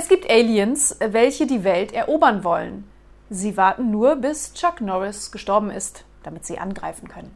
Es gibt Aliens, welche die Welt erobern wollen. Sie warten nur, bis Chuck Norris gestorben ist, damit sie angreifen können.